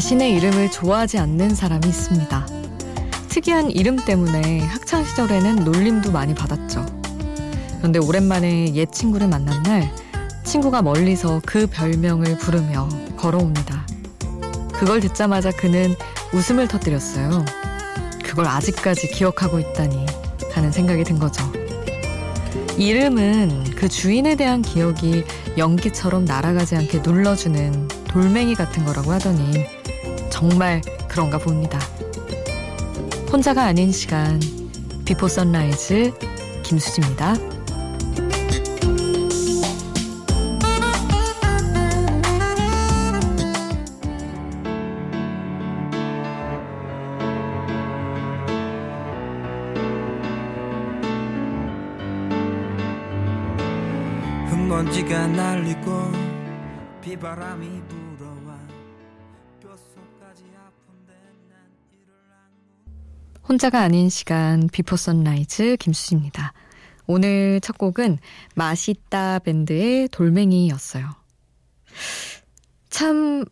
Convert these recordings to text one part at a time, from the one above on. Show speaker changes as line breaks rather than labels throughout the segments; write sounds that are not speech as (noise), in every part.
자신의 이름을 좋아하지 않는 사람이 있습니다. 특이한 이름 때문에 학창 시절에는 놀림도 많이 받았죠. 그런데 오랜만에 옛 친구를 만난 날 친구가 멀리서 그 별명을 부르며 걸어옵니다. 그걸 듣자마자 그는 웃음을 터뜨렸어요. 그걸 아직까지 기억하고 있다니 하는 생각이 든 거죠. 이름은 그 주인에 대한 기억이 연기처럼 날아가지 않게 눌러주는 돌멩이 같은 거라고 하더니 정말 그런가 봅니다. 혼자가 아닌 시간 비포 선라이즈 김수지입니다. 흙먼지가 날리고 비바람이 불 혼자가 아닌 시간 비포 선라이즈 김수지입니다. 오늘 첫 곡은 마시따 밴드의 돌멩이였어요. 참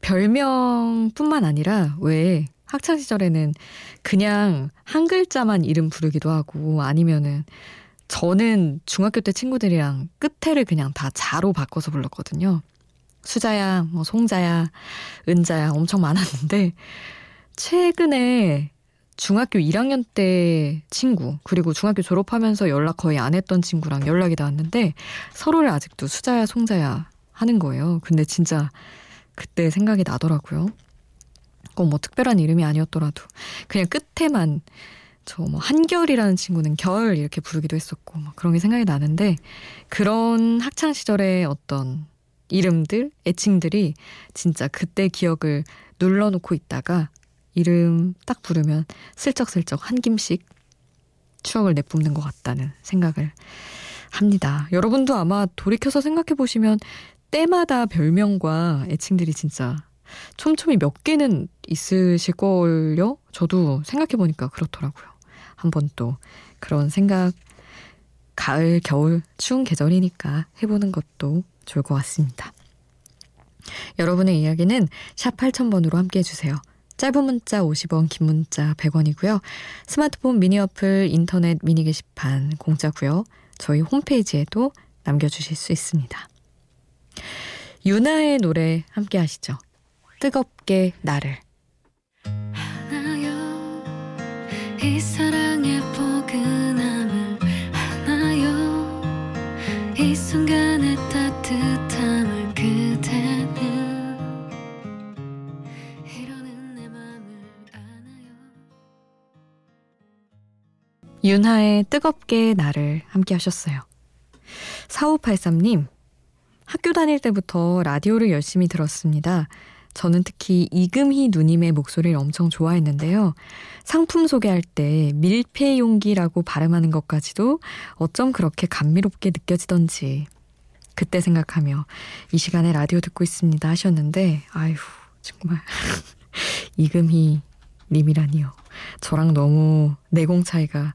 별명뿐만 아니라 왜 학창 시절에는 그냥 한 글자만 이름 부르기도 하고 아니면은 저는 중학교 때 친구들이랑 끝에를 그냥 다 자로 바꿔서 불렀거든요. 수자야, 뭐 송자야, 은자야 엄청 많았는데 최근에 중학교 1학년 때 친구 그리고 중학교 졸업하면서 연락 거의 안 했던 친구랑 연락이 닿았는데 서로를 아직도 수자야, 송자야 하는 거예요. 근데 진짜 그때 생각이 나더라고요. 꼭 뭐 특별한 이름이 아니었더라도 그냥 끝에만 저 뭐 한결이라는 친구는 결 이렇게 부르기도 했었고 막 그런 게 생각이 나는데 그런 학창 시절의 어떤 이름들, 애칭들이 진짜 그때 기억을 눌러놓고 있다가 이름 딱 부르면 슬쩍슬쩍 한 김씩 추억을 내뿜는 것 같다는 생각을 합니다. 여러분도 아마 돌이켜서 생각해 보시면 때마다 별명과 애칭들이 진짜 촘촘히 몇 개는 있으실걸요? 저도 생각해 보니까 그렇더라고요. 한번 또 그런 생각 가을, 겨울, 추운 계절이니까 해보는 것도 좋을 것 같습니다. 여러분의 이야기는 샵 8000번으로 함께 해주세요. 짧은 문자 50원, 긴 문자 100원이고요. 스마트폰 미니 어플, 인터넷 미니 게시판 공짜고요. 저희 홈페이지에도 남겨주실 수 있습니다. 유나의 노래 함께 하시죠. 뜨겁게 나를. 이 사랑의 포근함을 하나요 이 순간 윤하의 뜨겁게 나를 함께 하셨어요 4583님 학교 다닐 때부터 라디오를 열심히 들었습니다. 저는 특히 이금희 누님의 목소리를 엄청 좋아했는데요. 상품 소개할 때 밀폐 용기라고 발음하는 것까지도 어쩜 그렇게 감미롭게 느껴지던지 그때 생각하며 이 시간에 라디오 듣고 있습니다 하셨는데 아휴 정말 (laughs) 이금희 님이라니요. 저랑 너무 내공 차이가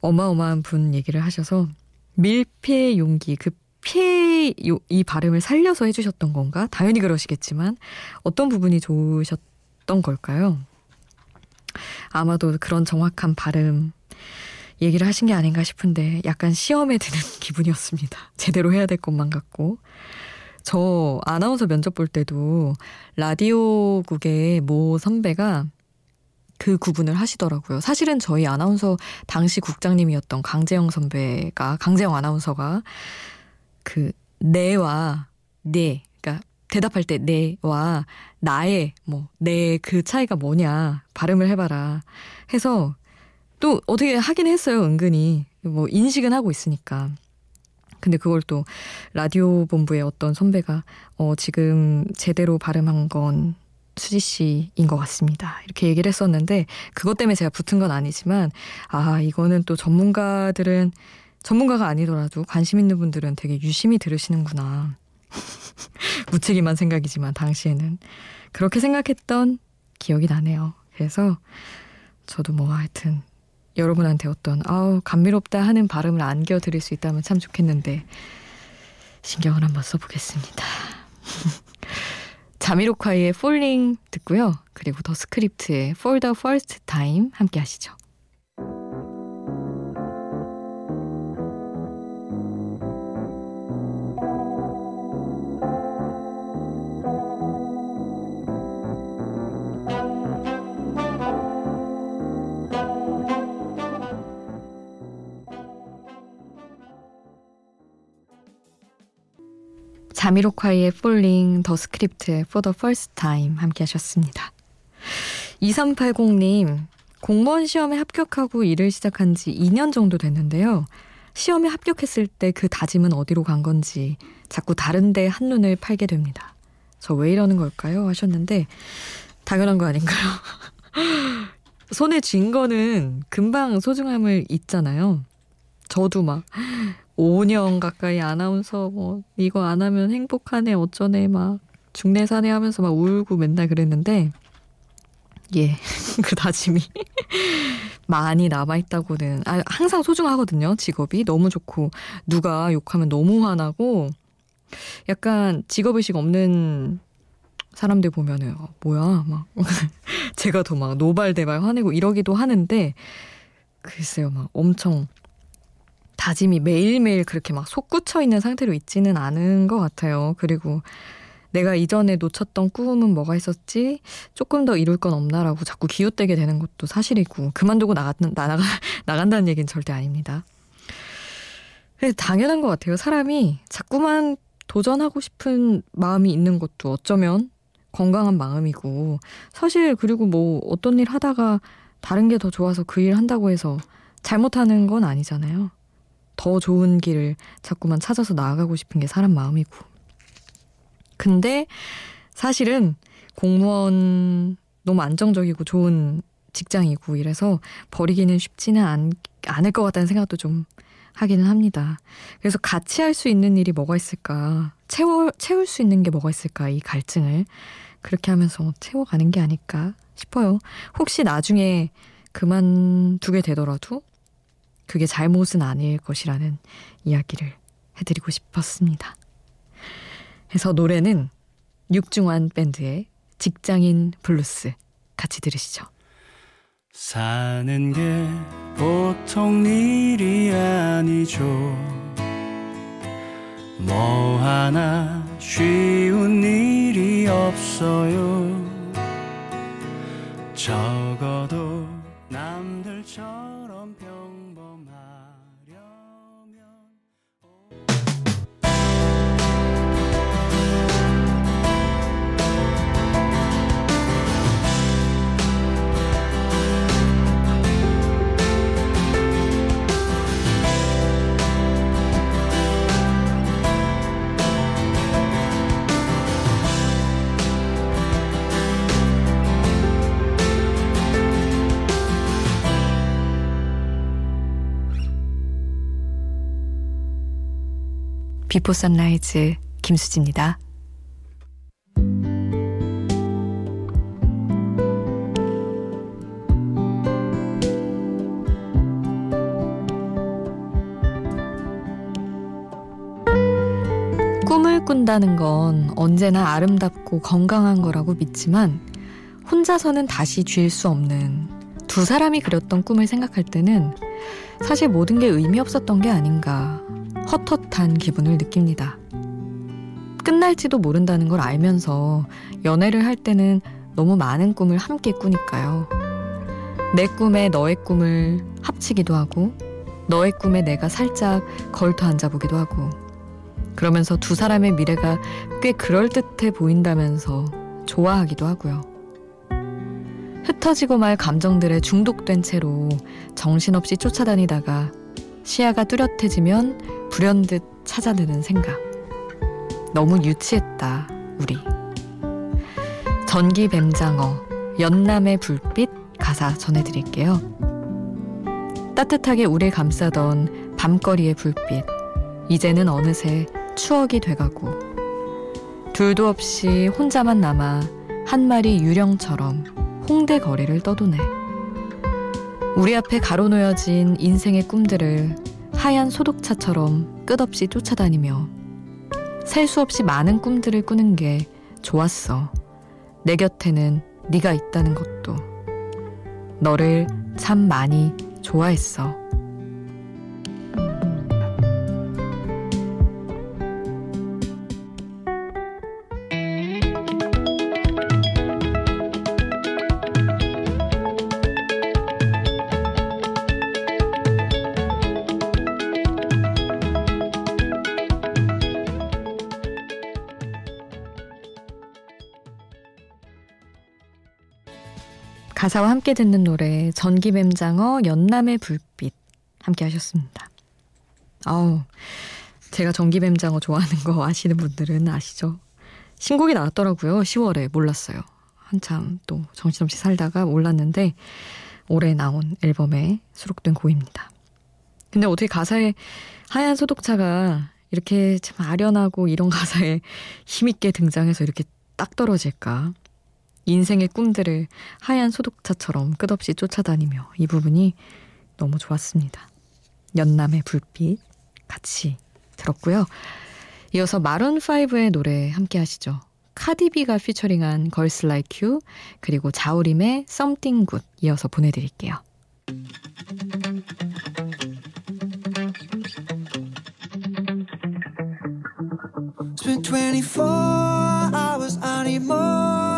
어마어마한 분 얘기를 하셔서 밀폐 용기 그 피해 이 발음을 살려서 해주셨던 건가? 당연히 그러시겠지만 어떤 부분이 좋으셨던 걸까요? 아마도 그런 정확한 발음 얘기를 하신 게 아닌가 싶은데 약간 시험에 드는 (laughs) 기분이었습니다. 제대로 해야 될 것만 같고. 저 아나운서 면접 볼 때도 라디오국의 모 선배가 그 구분을 하시더라고요. 사실은 저희 아나운서 당시 국장님이었던 강재영 선배가 강재영 아나운서가 그 내와 네 그러니까 대답할 때 내와 나의 뭐 내 그 차이가 뭐냐 발음을 해봐라 해서 또 어떻게 하긴 했어요 은근히 뭐 인식은 하고 있으니까 근데 그걸 또 라디오 본부의 어떤 선배가 어 지금 제대로 발음한 건 수지 씨인 것 같습니다. 이렇게 얘기를 했었는데 그것 때문에 제가 붙은 건 아니지만 아 이거는 또 전문가들은 전문가가 아니더라도 관심 있는 분들은 되게 유심히 들으시는구나. (laughs) 무책임한 생각이지만 당시에는 그렇게 생각했던 기억이 나네요. 그래서 저도 뭐 하여튼 여러분한테 어떤 아우 감미롭다 하는 발음을 안겨 드릴 수 있다면 참 좋겠는데 신경을 한번 써보겠습니다. (laughs) 자미로콰이의 Falling 듣고요. 그리고 더 스크립트의 For the First Time 함께 하시죠. 자미로콰이의 Falling, 더 스크립트의 For the First Time 함께 하셨습니다. 2380님, 공무원 시험에 합격하고 일을 시작한 지 2년 정도 됐는데요. 시험에 합격했을 때 그 다짐은 어디로 간 건지 자꾸 다른데 한눈을 팔게 됩니다. 저 왜 이러는 걸까요? 하셨는데 당연한 거 아닌가요? (laughs) 손에 쥔 거는 금방 소중함을 잊잖아요. 저도 막 5년 가까이 아나운서 뭐 이거 안 하면 행복하네 어쩌네 막 중내사네 하면서 막 울고 맨날 그랬는데 예, (laughs) 그 다짐이 (laughs) 많이 남아있다고는, 아, 항상 소중하거든요, 직업이. 너무 좋고, 누가 욕하면 너무 화나고, 약간 직업의식 없는 사람들 보면은, 어, 뭐야, 막, (laughs) 제가 더 막 노발대발 화내고 이러기도 하는데, 글쎄요, 막 엄청 다짐이 매일매일 그렇게 막 솟구쳐 있는 상태로 있지는 않은 것 같아요. 그리고 내가 이전에 놓쳤던 꿈은 뭐가 있었지? 조금 더 이룰 건 없나라고 자꾸 기웃대게 되는 것도 사실이고 그만두고 나가, 나가, (laughs) 나간다는 얘기는 절대 아닙니다. 당연한 것 같아요. 사람이 자꾸만 도전하고 싶은 마음이 있는 것도 어쩌면 건강한 마음이고 사실 그리고 뭐 어떤 일 하다가 다른 게 더 좋아서 그 일 한다고 해서 잘못하는 건 아니잖아요. 더 좋은 길을 자꾸만 찾아서 나아가고 싶은 게 사람 마음이고. 근데 사실은 공무원 너무 안정적이고 좋은 직장이고 이래서 버리기는 쉽지는 않, 않을 것 같다는 생각도 좀 하기는 합니다. 그래서 같이 할 수 있는 일이 뭐가 있을까? 채워, 채울 수 있는 게 뭐가 있을까? 이 갈증을. 그렇게 하면서 채워가는 게 아닐까 싶어요. 혹시 나중에 그만두게 되더라도 그게 잘못은 아닐 것이라는 이야기를 해드리고 싶었습니다. 그래서 노래는 육중완 밴드의 직장인 블루스 같이 들으시죠.
사는 게 보통 일이 아니죠. 뭐 하나 쉬운 일이 없어요. 적어도 남들처럼
비포 선라이즈 김수지입니다. 꿈을 꾼다는 건 언제나 아름답고 건강한 거라고 믿지만 혼자서는 다시 쥘 수 없는 두 사람이 그렸던 꿈을 생각할 때는 사실 모든 게 의미 없었던 게 아닌가 헛헛한 기분을 느낍니다. 끝날지도 모른다는 걸 알면서 연애를 할 때는 너무 많은 꿈을 함께 꾸니까요. 내 꿈에 너의 꿈을 합치기도 하고, 너의 꿈에 내가 살짝 걸터 앉아보기도 하고, 그러면서 두 사람의 미래가 꽤 그럴듯해 보인다면서 좋아하기도 하고요. 흩어지고 말 감정들에 중독된 채로 정신없이 쫓아다니다가 시야가 뚜렷해지면 불현듯 찾아드는 생각. 너무 유치했다, 우리. 전기 뱀장어, 연남의 불빛 가사 전해드릴게요. 따뜻하게 우리 감싸던 밤거리의 불빛. 이제는 어느새 추억이 돼가고. 둘도 없이 혼자만 남아 한 마리 유령처럼 홍대 거리를 떠도네. 우리 앞에 가로놓여진 인생의 꿈들을 하얀 소독차처럼 끝없이 쫓아다니며 셀 수 없이 많은 꿈들을 꾸는 게 좋았어. 내 곁에는 네가 있다는 것도. 너를 참 많이 좋아했어. 가사와 함께 듣는 노래 전기뱀장어 연남의 불빛 함께 하셨습니다. 아우 제가 전기뱀장어 좋아하는 거 아시는 분들은 아시죠? 신곡이 나왔더라고요. 10월에 몰랐어요. 한참 또 정신없이 살다가 몰랐는데 올해 나온 앨범에 수록된 곡입니다. 근데 어떻게 가사에 하얀 소독차가 이렇게 참 아련하고 이런 (laughs) 가사에 힘있게 등장해서 이렇게 딱 떨어질까? 인생의 꿈들을 하얀 소독차처럼 끝없이 쫓아다니며 이 부분이 너무 좋았습니다. 연남의 불빛 같이 들었고요. 이어서 마룬5의 노래 함께 하시죠. 카디비가 피처링한 Girls Like You 그리고 자우림의 Something Good 이어서 보내드릴게요. Spent 24 hours, I need more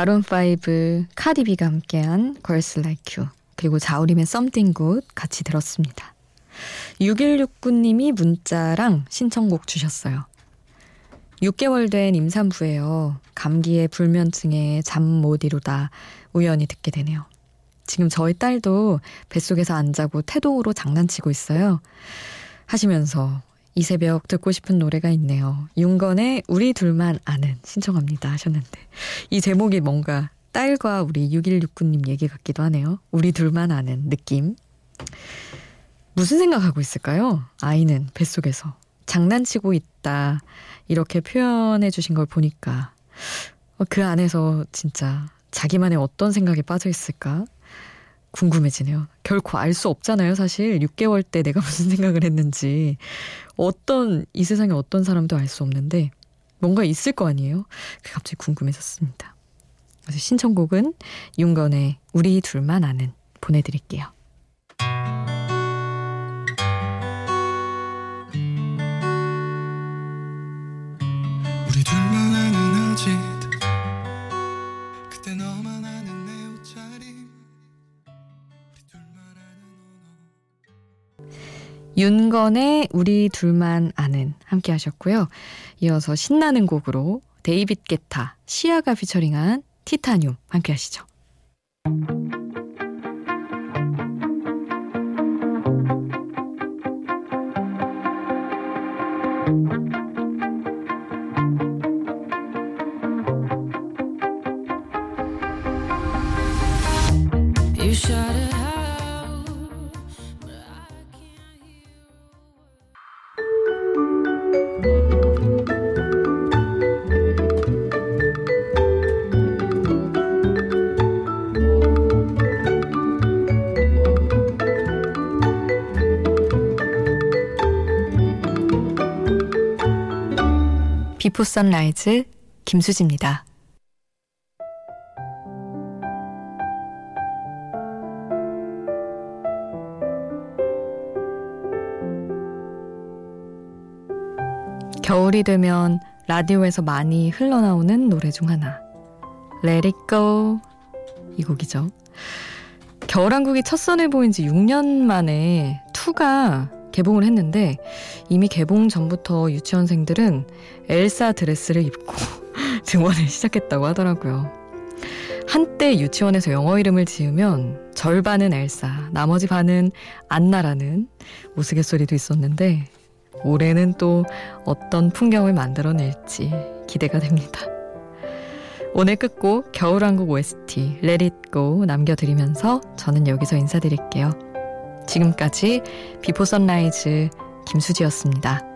마룬5 카디비가 함께한 Girls Like You 그리고 자우림의 Something Good 같이 들었습니다. 6169님이 문자랑 신청곡 주셨어요. 6개월 된 임산부예요. 감기에 불면증에 잠 못 이루다 우연히 듣게 되네요. 지금 저희 딸도 뱃속에서 안 자고 태동으로 장난치고 있어요. 하시면서 이 새벽 듣고 싶은 노래가 있네요. 윤건의 우리 둘만 아는 신청합니다 하셨는데 이 제목이 뭔가 딸과 우리 6169님 얘기 같기도 하네요. 우리 둘만 아는 느낌. 무슨 생각하고 있을까요? 아이는 뱃속에서 장난치고 있다. 이렇게 표현해 주신 걸 보니까 어, 그 안에서 진짜 자기만의 어떤 생각에 빠져 있을까 궁금해지네요. 결코 알 수 없잖아요, 사실. 6개월 때 내가 (laughs) 무슨 생각을 했는지. 어떤, 이 세상에 어떤 사람도 알 수 없는데, 뭔가 있을 거 아니에요? 갑자기 궁금해졌습니다. 그래서 신청곡은 윤건의 우리 둘만 아는 보내드릴게요. 윤건의 우리 둘만 아는 함께 하셨고요. 이어서 신나는 곡으로 데이빗 게타, 시아가 피처링한 티타늄 함께 하시죠. 비포 선라이즈 김수지입니다. 겨울이 되면 라디오에서 많이 흘러나오는 노래 중 하나. Let it go. 이 곡이죠. 겨울왕국이 첫 선을 보인 지 6년 만에 2가 개봉을 했는데 이미 개봉 전부터 유치원생들은 엘사 드레스를 입고 (laughs) 등원을 시작했다고 하더라고요. 한때 유치원에서 영어 이름을 지으면 절반은 엘사, 나머지 반은 안나라는 우스갯소리도 있었는데 올해는 또 어떤 풍경을 만들어낼지 기대가 됩니다. 오늘 끝곡 겨울왕국 OST Let It Go 남겨드리면서 저는 여기서 인사드릴게요. 지금까지 비포 선라이즈 김수지였습니다.